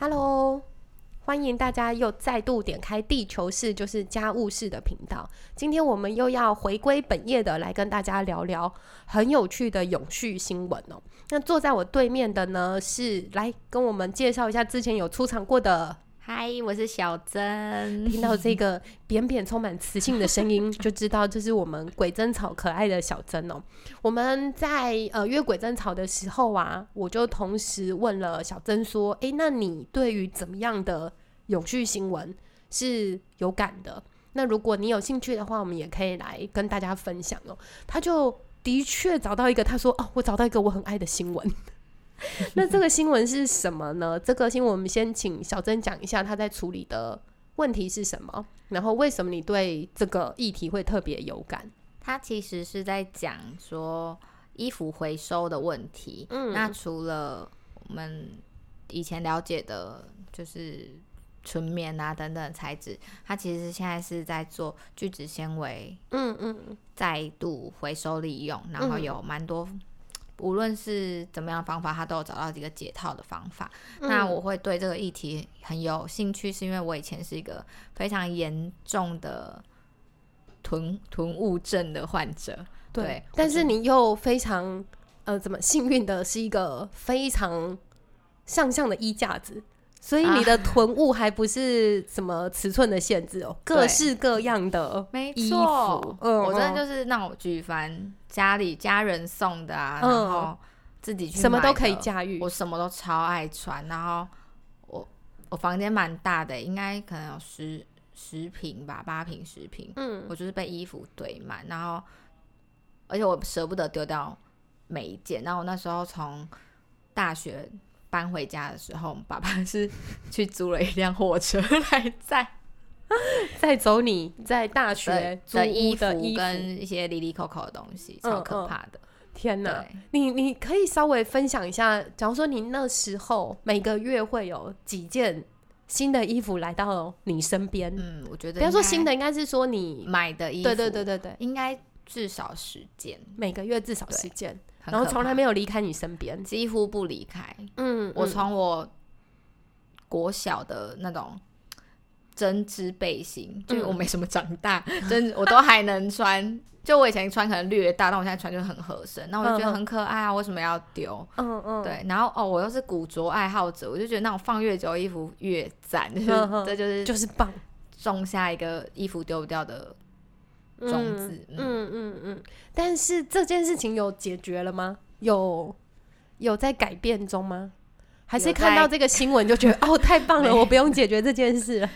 Hello，欢迎大家又再度点开地球式，就是家务事的频道。今天我们又要回归本业的，来跟大家聊聊很有趣的永续新闻哦。那坐在我对面的呢，是来跟我们介绍一下之前有出场过的。嗨，我是小珍。听到这个扁扁、充满磁性的声音，就知道这是我们鬼针草可爱的小珍哦。我们在呃约鬼针草的时候啊，我就同时问了小珍说：“诶，那你对于怎么样的有趣新闻是有感的？那如果你有兴趣的话，我们也可以来跟大家分享哦。”他就的确找到一个，他说：“哦，我找到一个我很爱的新闻。” 那这个新闻是什么呢？这个新闻我们先请小珍讲一下，他在处理的问题是什么，然后为什么你对这个议题会特别有感？他其实是在讲说衣服回收的问题。嗯，那除了我们以前了解的，就是纯棉啊等等材质，它其实现在是在做聚酯纤维，嗯嗯，再度回收利用，然后有蛮多。无论是怎么样方法，他都有找到一个解套的方法。那我会对这个议题很有兴趣，是因为我以前是一个非常严重的囤囤物症的患者。对，但是你又非常呃，怎么幸运的是一个非常向上的衣架子。所以你的囤物还不是什么尺寸的限制哦，各式各样的衣服，嗯，我真的就是那种举凡家里家人送的啊，然后自己去什么都可以驾驭，我什么都超爱穿。然后我我房间蛮大的，应该可能有十十平吧，八平十平，嗯，我就是被衣服堆满，然后而且我舍不得丢掉每一件。然后我那时候从大学。搬回家的时候，爸爸是去租了一辆货车来载，载走你在大学的衣服跟一些里里扣扣的东西，超可怕的。天哪！你你可以稍微分享一下，假如说你那时候每个月会有几件新的衣服来到你身边？嗯，我觉得不要说新的，应该是说你买的衣服。对对对对对，应该至少十件，每个月至少十件。然后从来没有离开你身边，几乎不离开。嗯，我从我国小的那种针织背心，就我没什么长大，针我都还能穿。就我以前穿可能略大，但我现在穿就很合身。那我就觉得很可爱啊，为什么要丢？嗯嗯，对。然后哦，我又是古着爱好者，我就觉得那种放越久衣服越赞，就是这就是就是棒，种下一个衣服丢不掉的。种子，嗯嗯嗯，但是这件事情有解决了吗？有有在改变中吗？还是看到这个新闻就觉得哦，太棒了，我不用解决这件事了。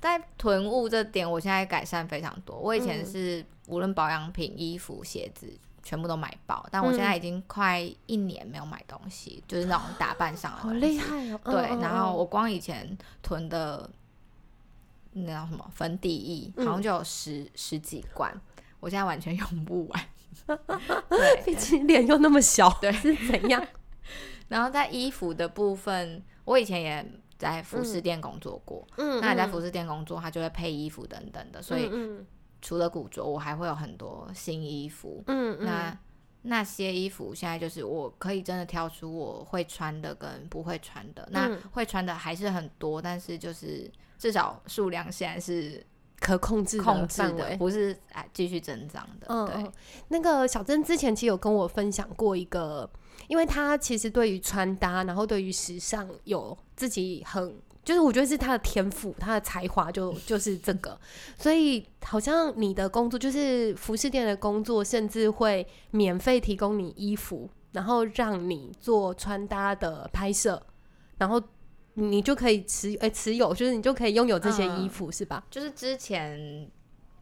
在囤物这点，我现在改善非常多。我以前是无论保养品、衣服、鞋子，全部都买爆，但我现在已经快一年没有买东西，就是那种打扮上的。好厉害哦！对，然后我光以前囤的。那叫什么粉底液，好像就有十十几罐，我现在完全 用不完。对，毕竟脸又那么小，对，是怎样？然后在衣服的部分，我以前也在服饰店工作过，嗯，那你在服饰店工作，他就会配衣服等等的，所以除了古着，我还会有很多新衣服，嗯，那那些衣服现在就是我可以真的挑出我会穿的跟不会穿的，那会穿的还是很多，但是就是。至少数量现在是可控制控制的，不是哎继续增长的。嗯，对。那个小珍之前其实有跟我分享过一个，因为她其实对于穿搭，然后对于时尚有自己很，就是我觉得是他的天赋，他的才华就 就是这个。所以好像你的工作就是服饰店的工作，甚至会免费提供你衣服，然后让你做穿搭的拍摄，然后。你就可以持诶持有，就是你就可以拥有这些衣服，是吧？就是之前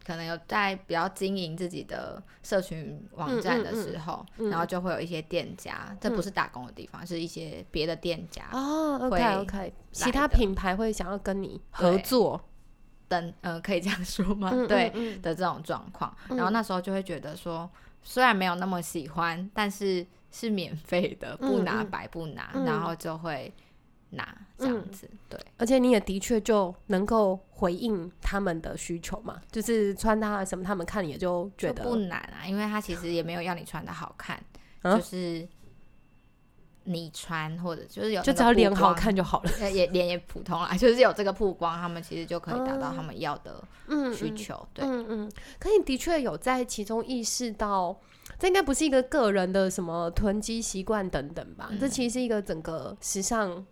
可能有在比较经营自己的社群网站的时候，然后就会有一些店家，这不是打工的地方，是一些别的店家哦。OK OK，其他品牌会想要跟你合作，等嗯，可以这样说吗？对的这种状况，然后那时候就会觉得说，虽然没有那么喜欢，但是是免费的，不拿白不拿，然后就会。拿这样子，对，而且你也的确就能够回应他们的需求嘛，就是穿搭什么，他们看也就觉得不难啊，因为他其实也没有要你穿的好看，就是你穿或者就是有就只要脸好看就好了，呃，也脸也普通啦，就是有这个曝光，他们其实就可以达到他们要的需求。对，嗯嗯，可你的确有在其中意识到，这应该不是一个个人的什么囤积习惯等等吧？这其实是一个整个时尚、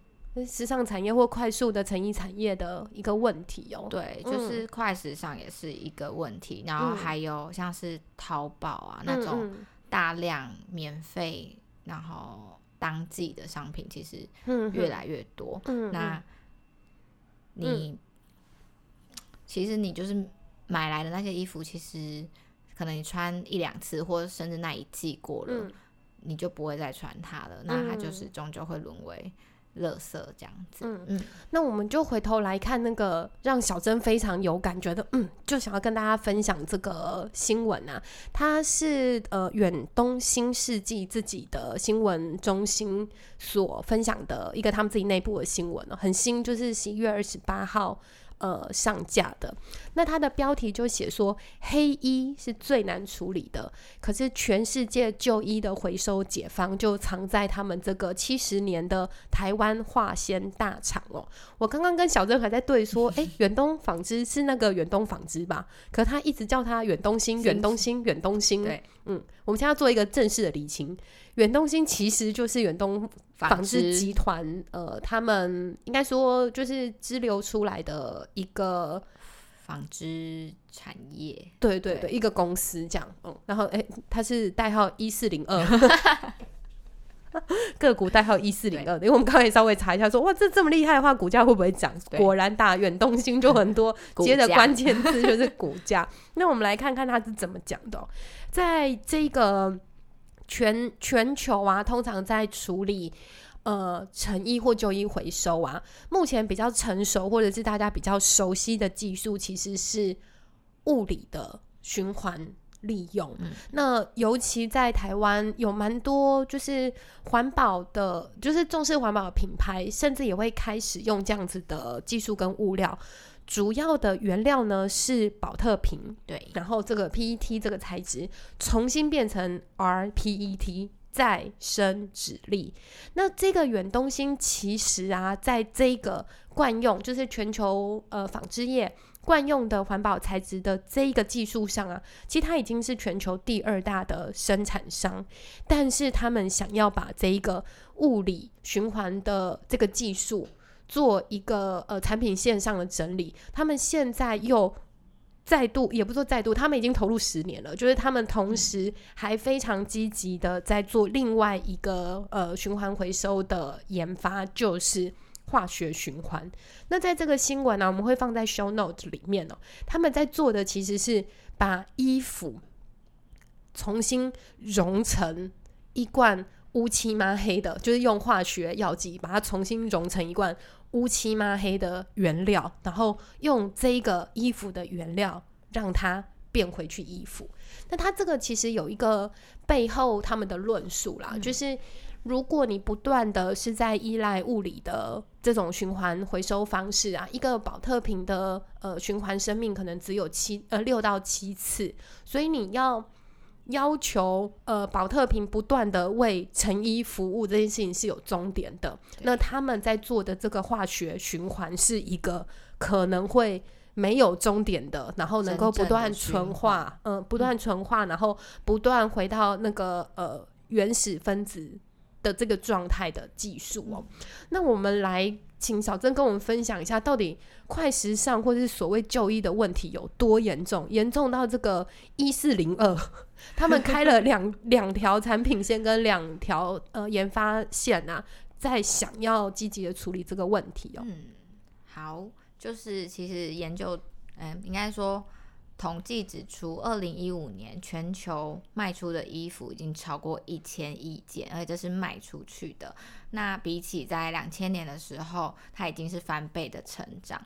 时尚产业或快速的成衣产业的一个问题哦。对，就是快时尚也是一个问题，然后还有像是淘宝啊那种大量免费，然后。当季的商品其实越来越多，那你其实你就是买来的那些衣服，其实可能你穿一两次，或者甚至那一季过了，你就不会再穿它了，那它就是终究会沦为。乐色这样子，嗯嗯，那我们就回头来看那个让小珍非常有感觉的，嗯，就想要跟大家分享这个新闻啊，它是呃远东新世纪自己的新闻中心所分享的一个他们自己内部的新闻哦，很新，就是十一月二十八号。呃，上架的那它的标题就写说黑衣是最难处理的，可是全世界旧衣的回收解方就藏在他们这个七十年的台湾化纤大厂哦。我刚刚跟小珍还在对说，哎，远东纺织是那个远东纺织吧？可他一直叫它远东新，远东新，远东新。对，嗯，我们现在要做一个正式的理清。远东新其实就是远东纺织集团，呃，他们应该说就是支流出来的一个纺织产业，对对对，一个公司这样，嗯，然后哎，它是代号一四零二，个股代号一四零二，因为我们刚才稍微查一下，说哇，这这么厉害的话，股价会不会涨？果然大，远东新就很多。接着关键字就是股价。那我们来看看它是怎么讲的，在这个。全全球啊，通常在处理呃成衣或旧衣回收啊，目前比较成熟或者是大家比较熟悉的技术，其实是物理的循环利用。那尤其在台湾，有蛮多就是环保的，就是重视环保的品牌，甚至也会开始用这样子的技术跟物料。主要的原料呢是保特瓶，对，然后这个 PET 这个材质重新变成 rPET 再生纸粒。那这个远东新其实啊，在这个惯用就是全球呃纺织业惯用的环保材质的这一个技术上啊，其实它已经是全球第二大的生产商，但是他们想要把这一个物理循环的这个技术。做一个呃产品线上的整理，他们现在又再度，也不说再度，他们已经投入十年了，就是他们同时还非常积极的在做另外一个呃循环回收的研发，就是化学循环。那在这个新闻呢，我们会放在 show note 里面哦。他们在做的其实是把衣服重新融成一罐乌漆抹黑的，就是用化学药剂把它重新融成一罐。乌漆抹黑的原料，然后用这个衣服的原料让它变回去衣服。那它这个其实有一个背后他们的论述啦，就是如果你不断的是在依赖物理的这种循环回收方式啊，一个保特瓶的呃循环生命可能只有七呃六到七次，所以你要。要求呃，保特瓶不断的为成衣服务这件事情是有终点的。那他们在做的这个化学循环是一个可能会没有终点的，然后能够不断纯化，嗯，不断纯化，然后不断回到那个呃原始分子的这个状态的技术哦。那我们来请小曾跟我们分享一下，到底快时尚或者是所谓就医的问题有多严重？严重到这个一四零二。他们开了两两条产品线跟两条呃研发线啊，在想要积极的处理这个问题哦。嗯，好，就是其实研究，嗯，应该说统计指出，二零一五年全球卖出的衣服已经超过一千亿件，而且这是卖出去的。那比起在两千年的时候，它已经是翻倍的成长。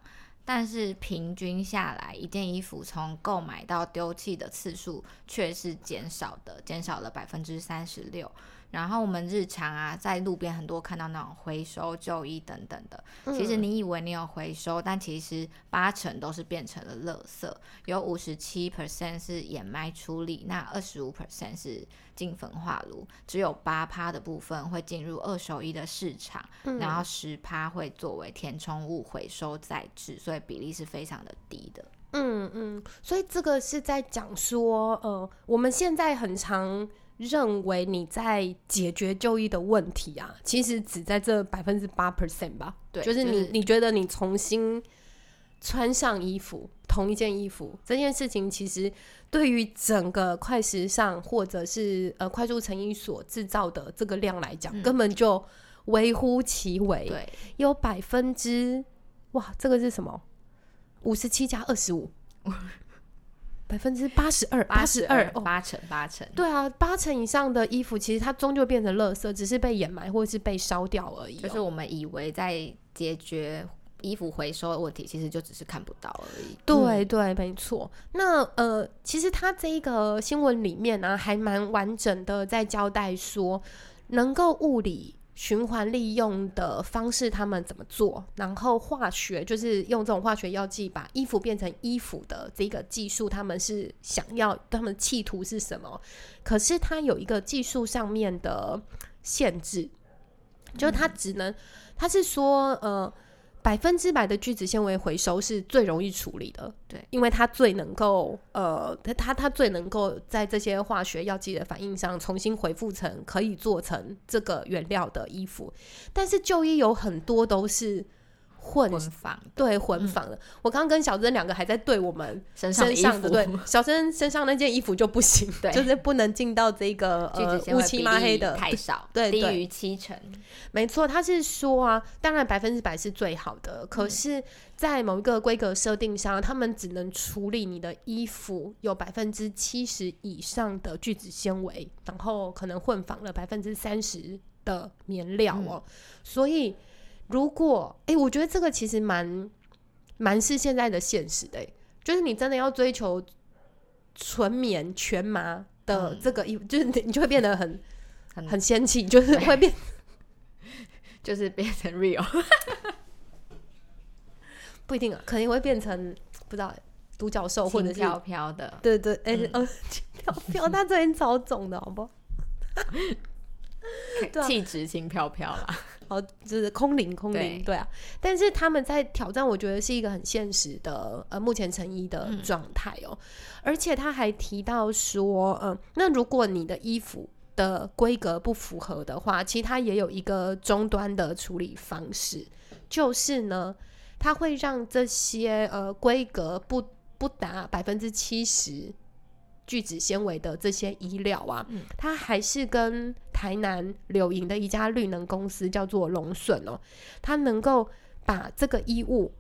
但是平均下来，一件衣服从购买到丢弃的次数却是减少的，减少了百分之三十六。然后我们日常啊，在路边很多看到那种回收旧衣等等的，其实你以为你有回收，但其实八成都是变成了垃圾，有五十七 percent 是掩埋处理，那二十五 percent 是进焚化炉，只有八趴的部分会进入二手衣的市场，然后十趴会作为填充物回收再制，所以比例是非常的低的。嗯嗯，所以这个是在讲说，呃，我们现在很常。认为你在解决就医的问题啊，其实只在这百分之八 percent 吧。对，就是你你觉得你重新穿上衣服，同一件衣服这件事情，其实对于整个快时尚或者是呃快速成衣所制造的这个量来讲，根本就微乎其微。对，有百分之哇，这个是什么？五十七加二十五。百分之八十二，八十二，八成八成，对啊，八成以上的衣服其实它终究变成垃圾，只是被掩埋或者是被烧掉而已。就是我们以为在解决衣服回收的问题，其实就只是看不到而已。对对，没错。那呃，其实它这一个新闻里面呢，还蛮完整的，在交代说能够物理。循环利用的方式，他们怎么做？然后化学就是用这种化学药剂把衣服变成衣服的这个技术，他们是想要，他们企图是什么？可是它有一个技术上面的限制，就是它只能，它是说，呃。百分之百的聚酯纤维回收是最容易处理的，对，因为它最能够，呃，它它它最能够在这些化学药剂的反应上重新回复成可以做成这个原料的衣服，但是旧衣有很多都是。混纺对混纺的，我刚刚跟小珍两个还在对我们身上的对小珍身上那件衣服就不行，对，就是不能进到这个呃乌漆麻黑的太少，对，低于七成，没错，他是说啊，当然百分之百是最好的，可是，在某一个规格设定上，他们只能处理你的衣服有百分之七十以上的聚酯纤维，然后可能混纺了百分之三十的棉料哦，所以。如果哎，我觉得这个其实蛮蛮是现在的现实的，就是你真的要追求纯棉全麻的这个衣，就是你就会变得很很仙气，就是会变，就是变成 real，不一定啊，可能会变成不知道独角兽或者是飘飘的，对对，哎哦，飘飘，他最近超肿的好不好？气质轻飘飘啦。哦，就是空灵，空灵，对啊。但是他们在挑战，我觉得是一个很现实的，呃，目前成衣的状态哦。而且他还提到说，嗯，那如果你的衣服的规格不符合的话，其实它也有一个终端的处理方式，就是呢，它会让这些呃规格不不达百分之七十。聚酯纤维的这些衣料啊，它还是跟台南柳营的一家绿能公司叫做龙笋哦，它能够把这个衣物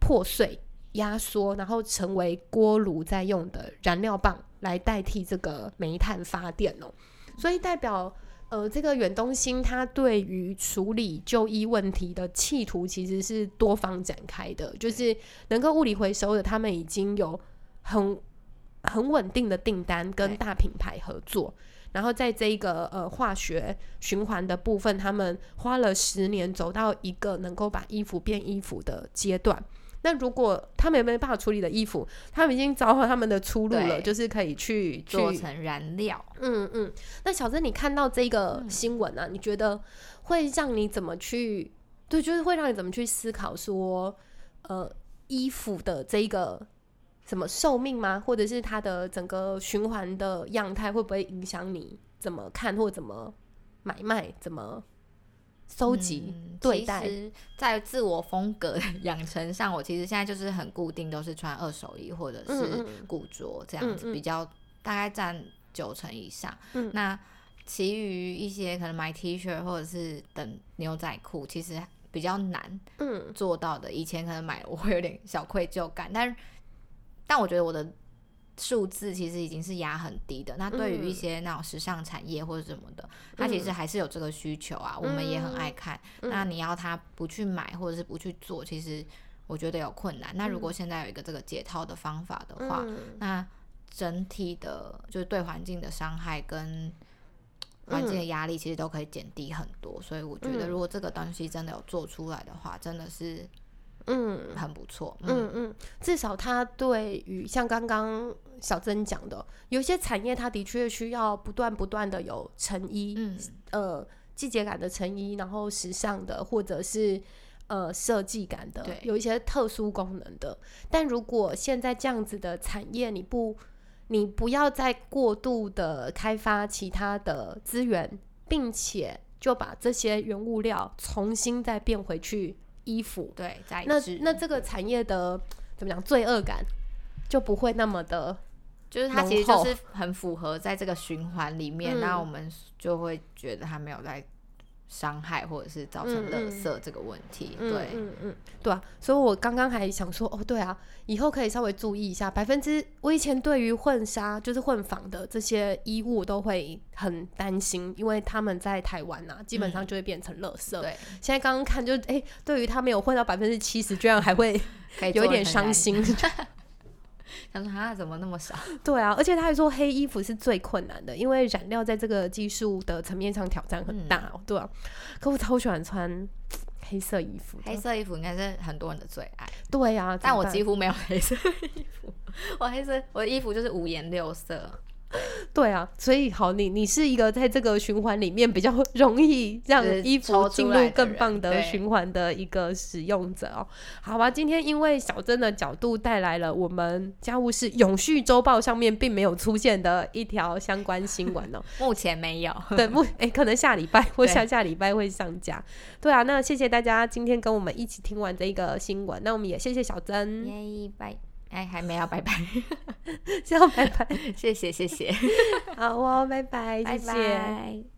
破碎、压缩，然后成为锅炉在用的燃料棒来代替这个煤炭发电哦，所以代表呃，这个远东新它对于处理就医问题的企图其实是多方展开的，就是能够物理回收的，他们已经有很。很稳定的订单跟大品牌合作，然后在这一个呃化学循环的部分，他们花了十年走到一个能够把衣服变衣服的阶段。那如果他们没办法处理的衣服，他们已经找好他们的出路了，就是可以去做成燃料。嗯嗯。那小珍，你看到这个新闻啊，你觉得会让你怎么去？对，就是会让你怎么去思考说，呃，衣服的这个。什么寿命吗？或者是它的整个循环的样态会不会影响你怎么看或怎么买卖、怎么收集、对待？在自我风格养成上，我其实现在就是很固定，都是穿二手衣或者是古着这样子，比较大概占九成以上。那其余一些可能买 T 恤或者是等牛仔裤，其实比较难做到的。以前可能买我会有点小愧疚感，但是。但我觉得我的数字其实已经是压很低的。那对于一些那种时尚产业或者什么的，它其实还是有这个需求啊。我们也很爱看。那你要他不去买或者是不去做，其实我觉得有困难。那如果现在有一个这个解套的方法的话，那整体的就是对环境的伤害跟环境的压力，其实都可以减低很多。所以我觉得，如果这个东西真的有做出来的话，真的是。嗯，很不错。嗯嗯，至少它对于像刚刚小曾讲的，有些产业它的确需要不断不断的有成衣，嗯，呃，季节感的成衣，然后时尚的或者是呃设计感的，有一些特殊功能的。但如果现在这样子的产业，你不你不要再过度的开发其他的资源，并且就把这些原物料重新再变回去。衣服对，在那那这个产业的怎么讲罪恶感就不会那么的，就是它其实就是很符合在这个循环里面，那我们就会觉得它没有在。伤害或者是造成垃圾这个问题，对，嗯嗯，对啊，所以我刚刚还想说，哦，对啊，以后可以稍微注意一下，百分之我以前对于混纱就是混纺的这些衣物都会很担心，因为他们在台湾呐，基本上就会变成垃圾。对，现在刚刚看就，哎，对于他没有混到百分之七十，居然还会有一点伤心。想说啊，怎么那么少？对啊，而且他还说黑衣服是最困难的，因为染料在这个技术的层面上挑战很大哦。对啊，可我超喜欢穿 黑色衣服，黑色衣服应该是很多人的最爱。对啊，但我几乎没有黑色衣服，我黑色我的衣服就是五颜六色。对啊，所以好，你你是一个在这个循环里面比较容易让衣服进入更棒的循环的一个使用者哦。好吧，今天因为小珍的角度带来了我们家务事永续周报上面并没有出现的一条相关新闻哦，目前没有。对，目哎，可能下礼拜或下下礼拜会上架。对啊，那谢谢大家今天跟我们一起听完这一个新闻，那我们也谢谢小珍。耶，拜。哎，还没有 拜拜，先要拜拜，谢谢谢谢，好哦，拜拜，谢谢。